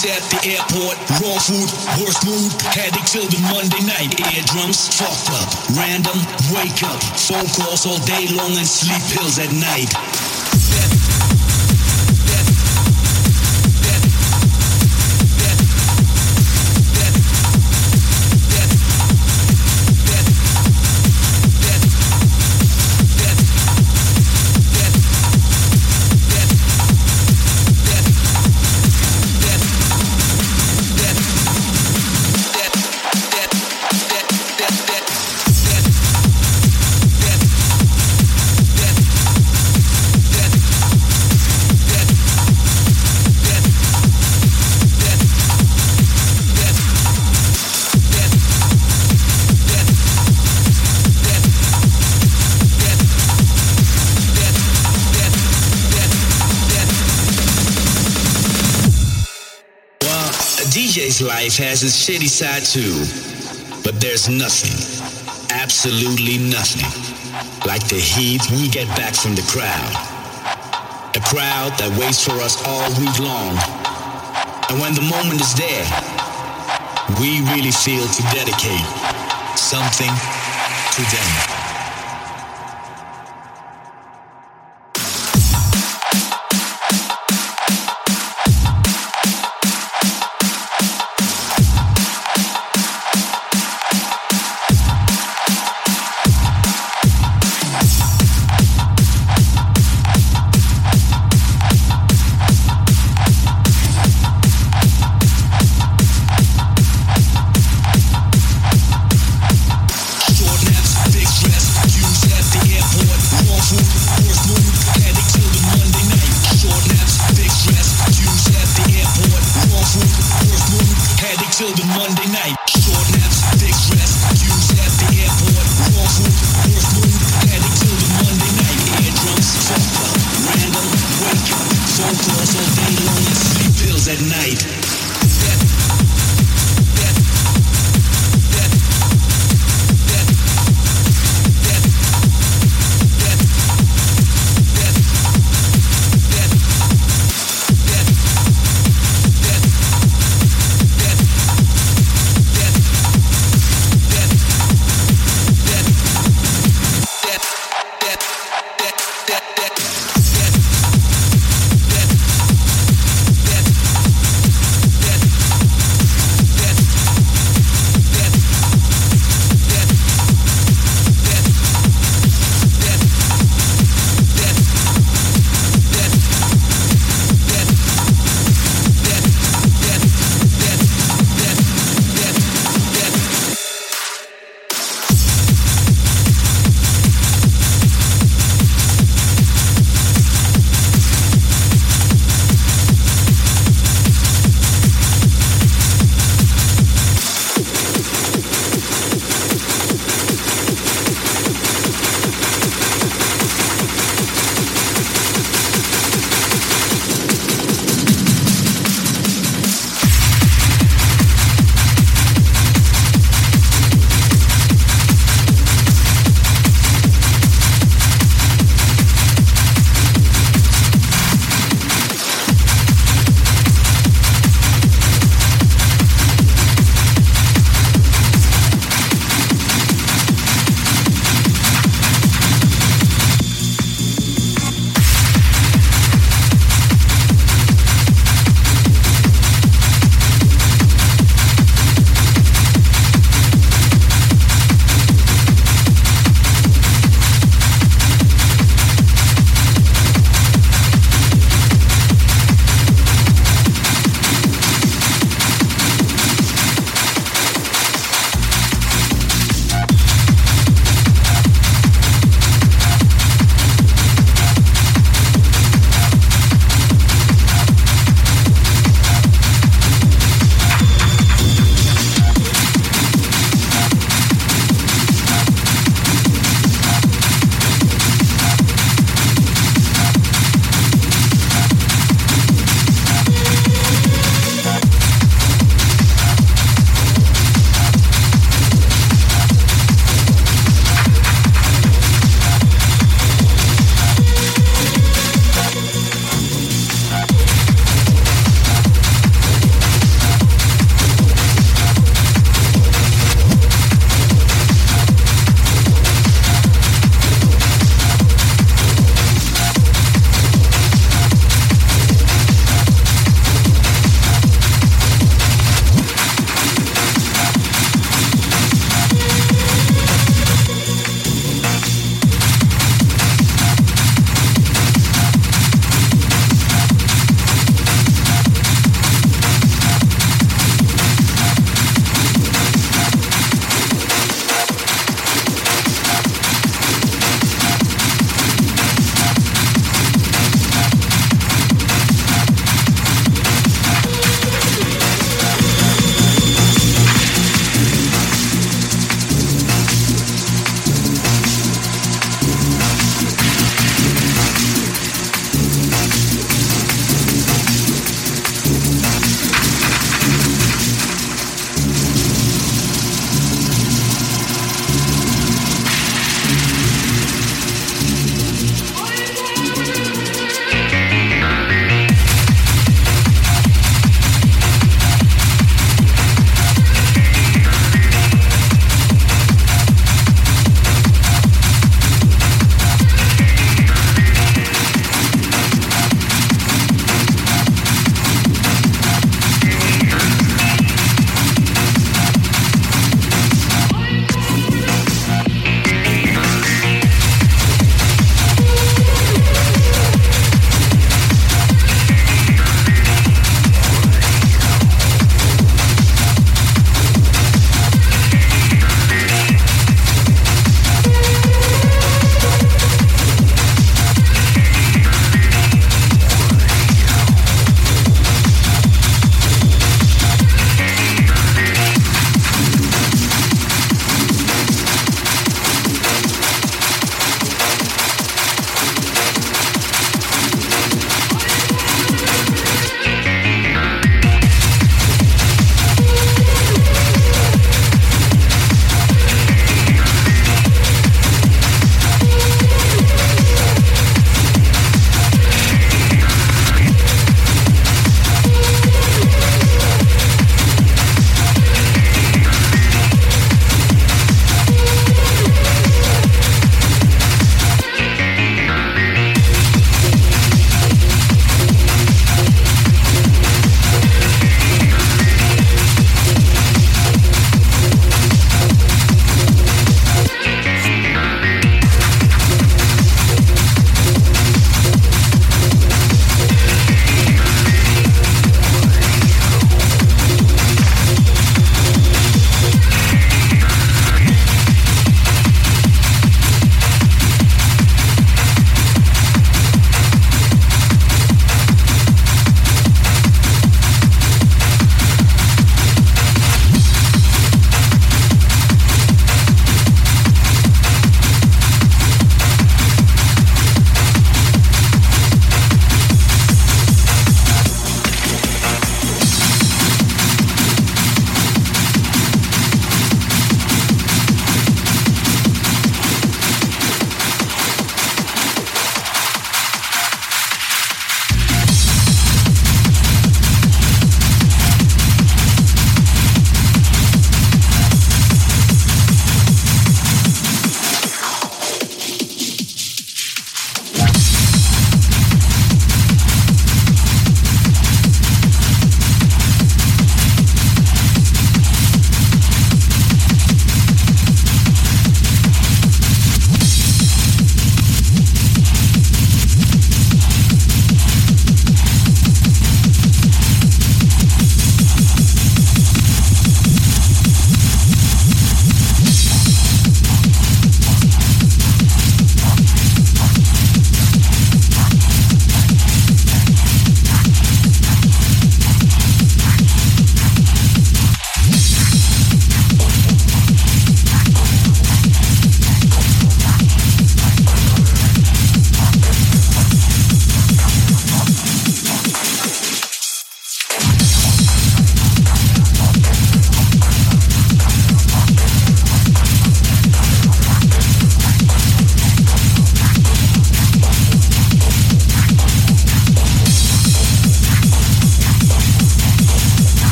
Queues at the airport, raw food, worst mood, had headache till the Monday night. Eardrums fucked up, random, wake up, phone calls all day long and sleep pills at night. Life has its shitty side too. But there's nothing, absolutely nothing, like the heat we get back from the crowd. A crowd that waits for us all week long. And when the moment is there, we really feel to dedicate something to them.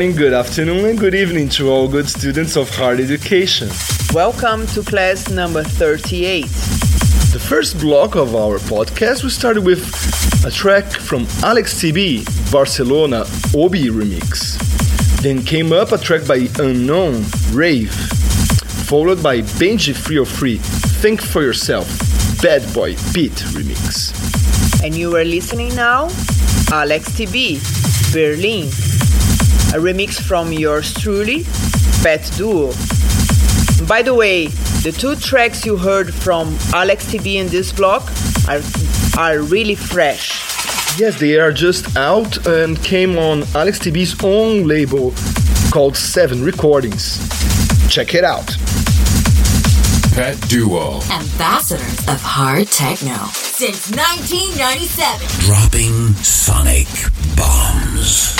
Morning, good afternoon, and good evening to all good students of hard education. Welcome to class number 38. The first block of our podcast we started with a track from Alex TB, Barcelona Obi remix. Then came up a track by Unknown, Rave, followed by Benji 303, Think For Yourself, Bad Boy Pete remix. And you are listening now? Alex TB, Berlin. A remix from yours truly, PETDuo. By the way, the two tracks you heard from Alex TB in this block are, are really fresh. Yes, they are just out and came on Alex TB's own label called Seven Recordings. Check it out. Pet Duo. Ambassadors of hard techno since 1997. Dropping sonic bombs.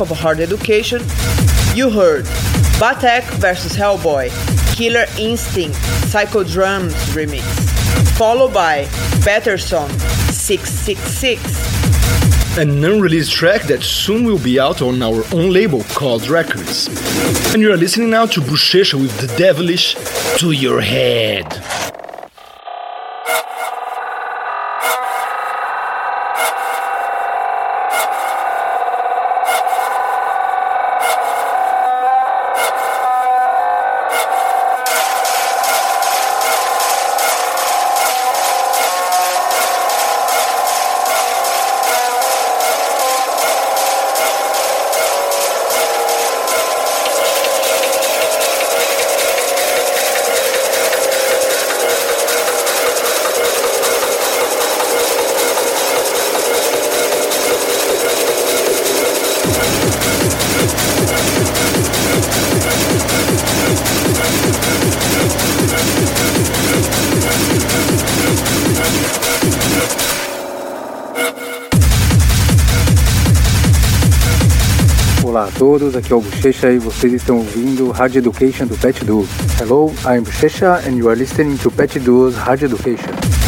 Of hard education, you heard Battek vs Hellboy, Killer Instinct, Psychodrums remix, followed by Peterson 666. An unreleased track that soon will be out on our own label called Records. And you are listening now to Buchecha with the devilish To Your Head. Todos, aqui é o Bochecha e vocês estão ouvindo Hard Education do Pet Duo. Hello, I'm Bochecha and you are listening to Pet Duo's Hard Education.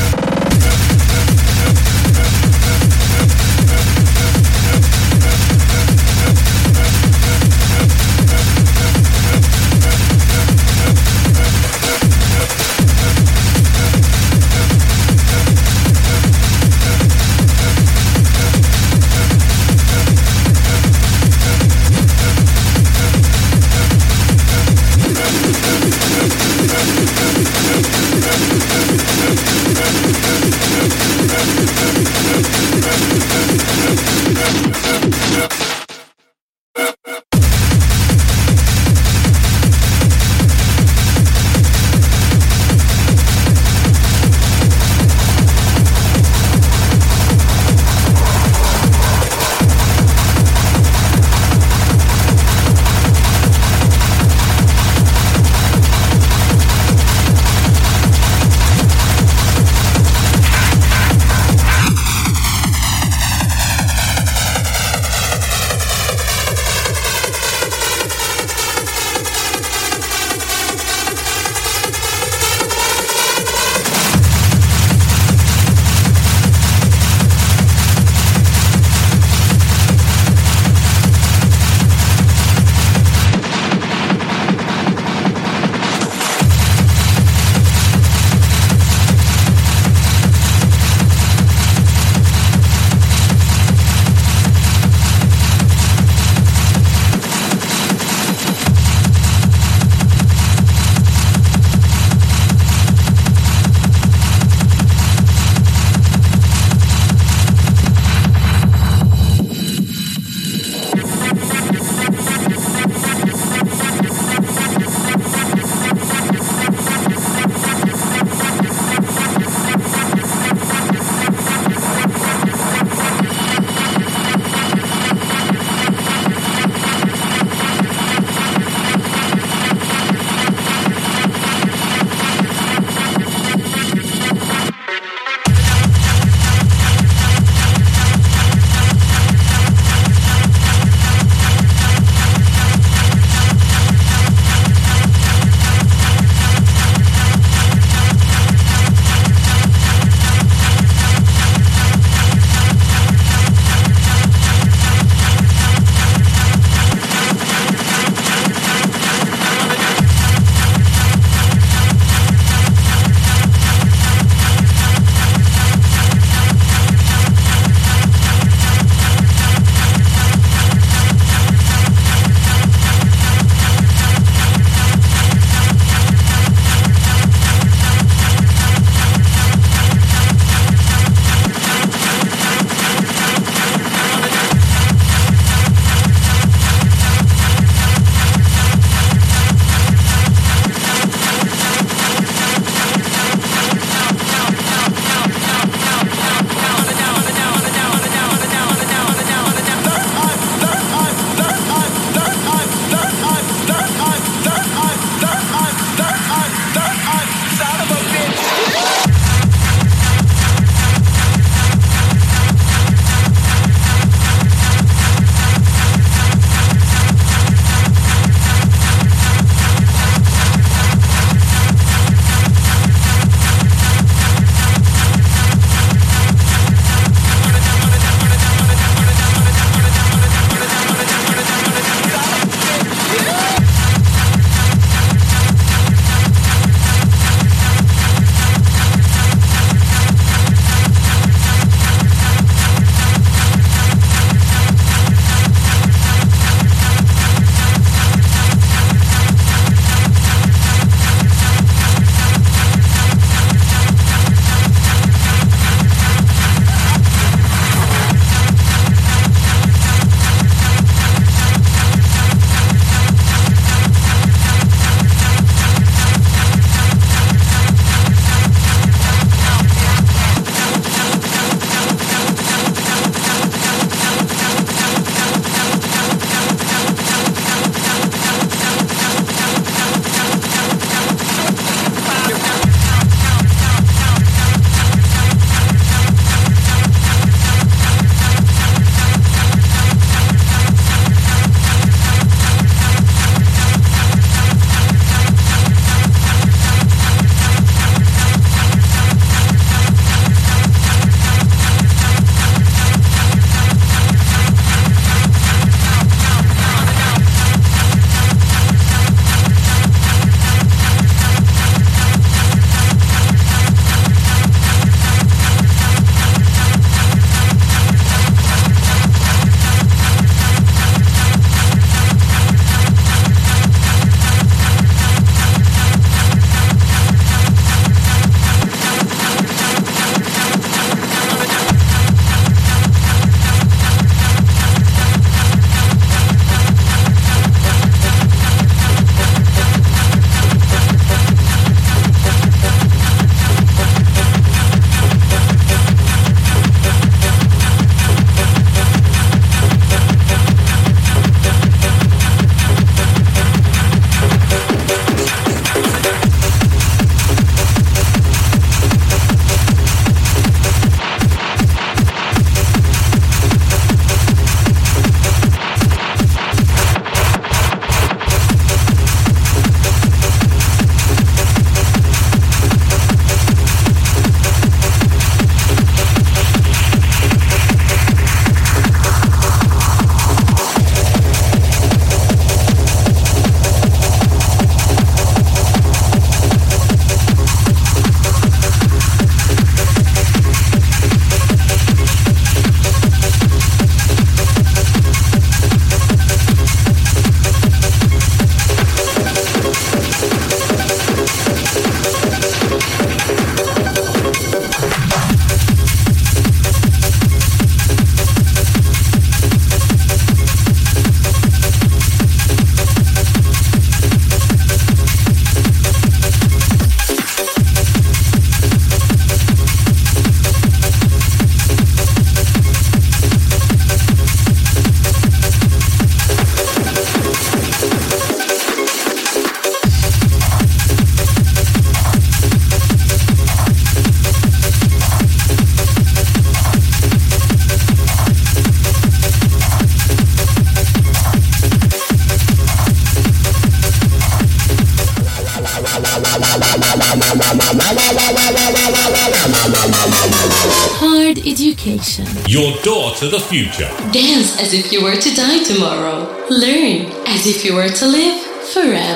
To the future. Dance as if you were to die tomorrow. Learn as if you were to live forever.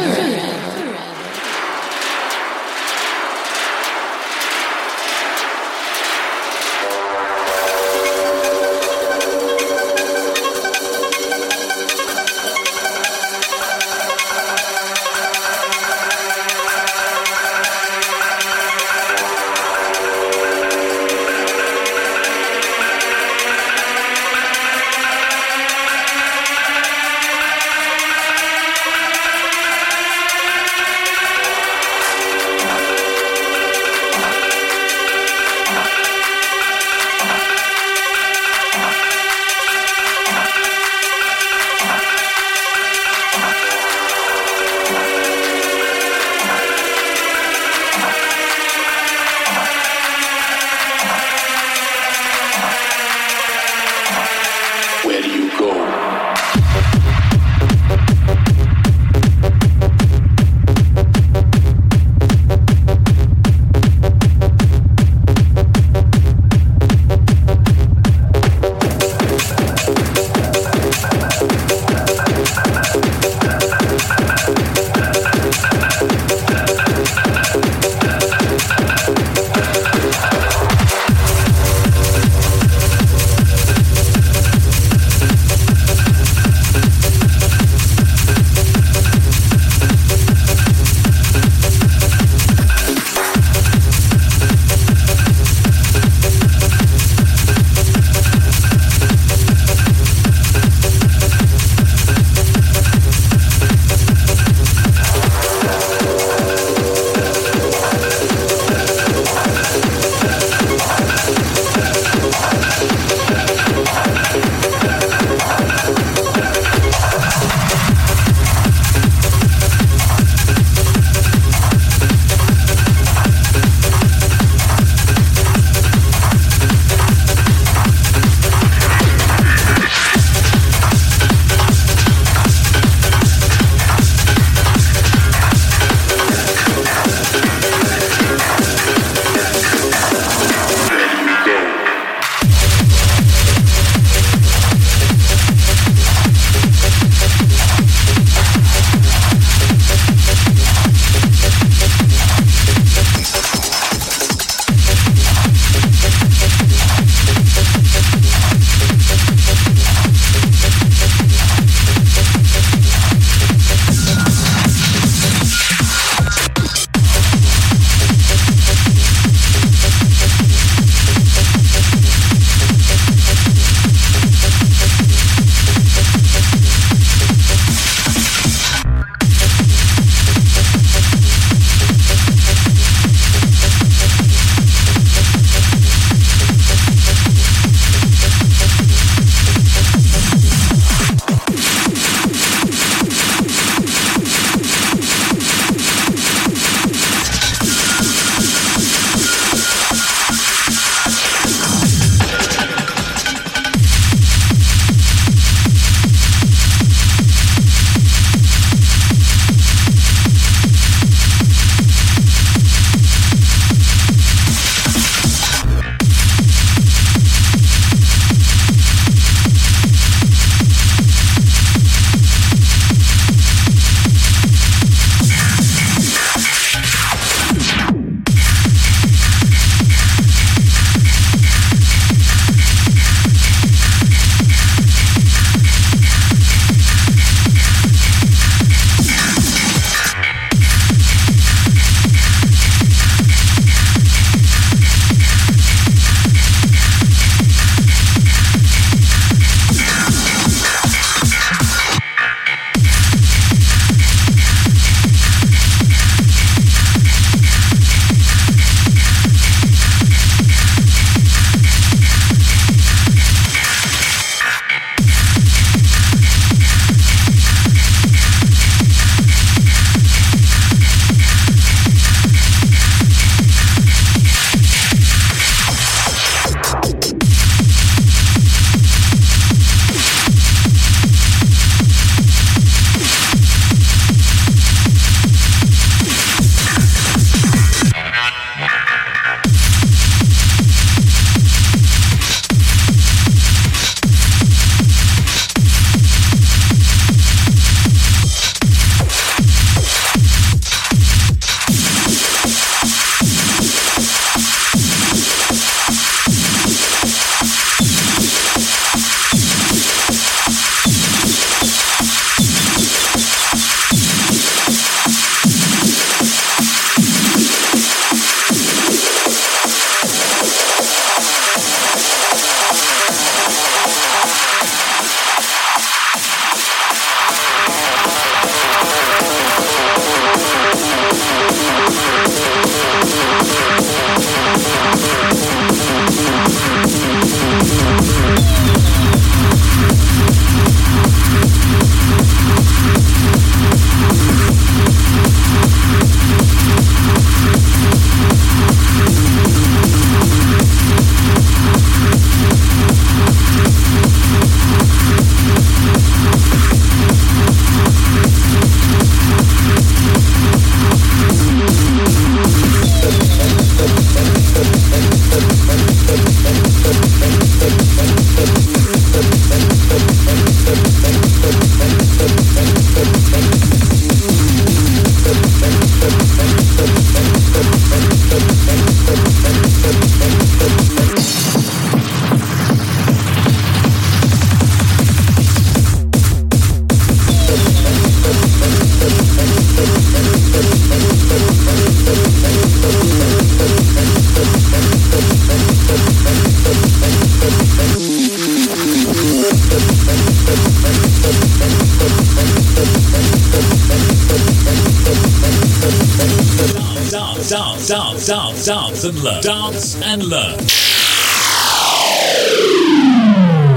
Dance, dance, dance, dance, and learn. Dance and learn.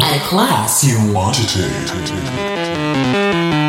At a class You wanted to.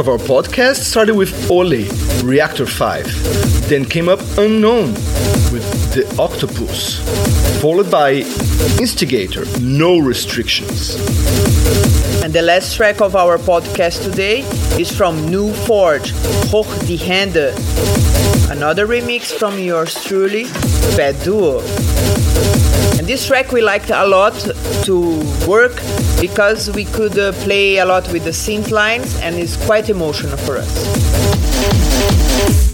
Of our podcast started with Olle, Reaktor 5. Then came up Unknown with The Octopuss, followed by Instigator, No Restrictions. And the last track of our podcast today is from Null Forge, Hoch die Hände. Another remix from yours truly, PETDuo. And this track we liked a lot to work because we could uh, play a lot with the synth lines and it's quite emotional for us.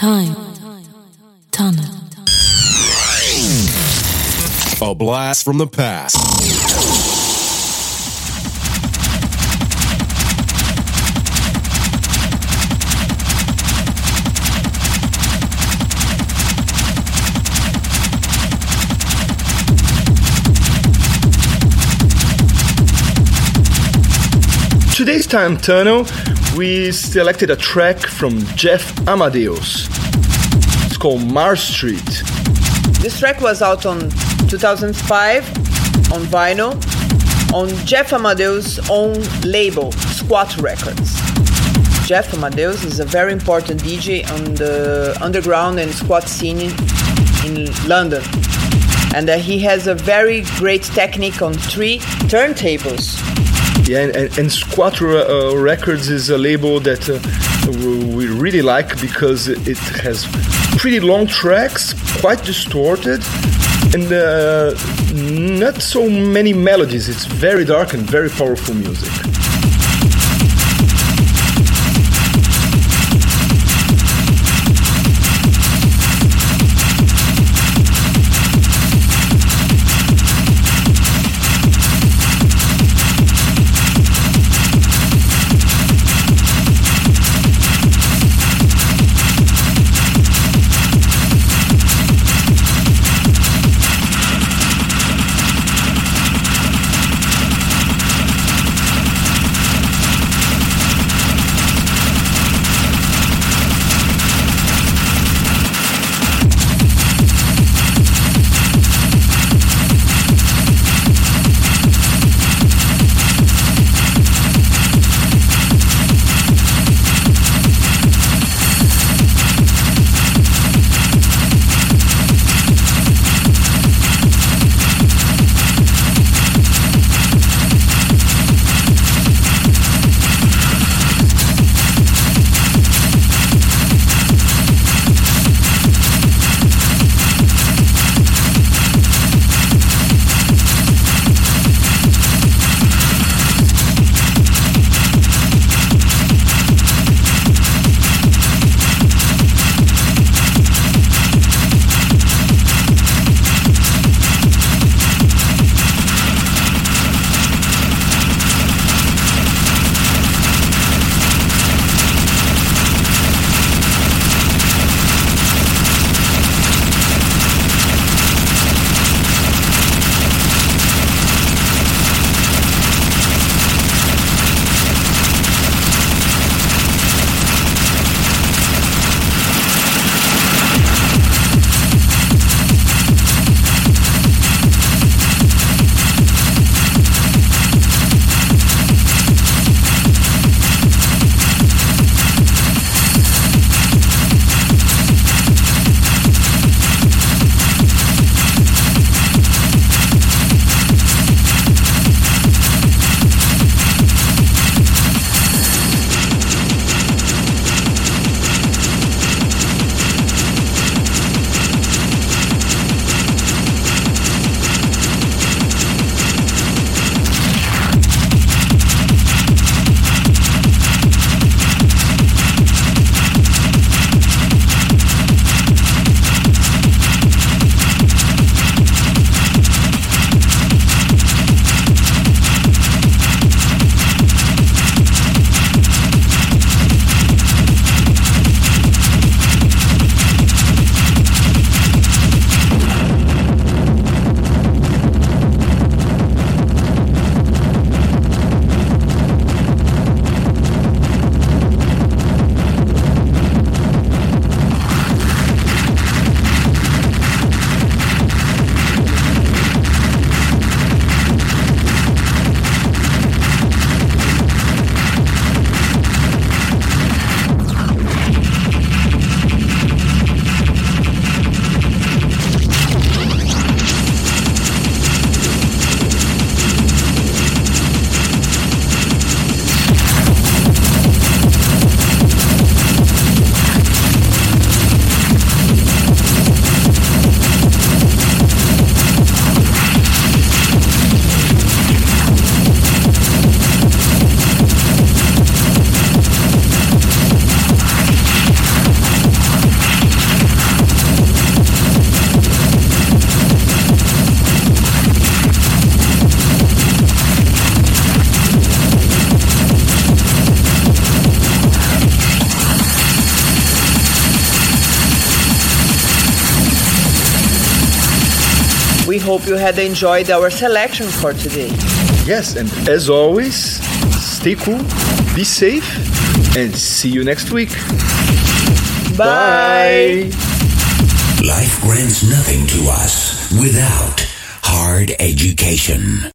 Time Tunnel. A blast from the past. Today's time tunnel we selected a track from Jeff Amadeus. It's called Mare Street. This track was out on 2005 on vinyl on Jeff Amadeus' own label, Squat Records. Jeff Amadeus is a very important DJ on the underground and squat scene in London. And uh, he has a very great technique on three turntables yeah, and, and, and uh, Records is a label that uh, we really like because it has pretty long tracks, quite distorted, and uh, not so many melodies. It's very dark and very powerful music. Hope you had enjoyed our selection for today. Yes, and as always, stay cool, be safe, and see you next week. Bye. Life grants nothing to us without hard education.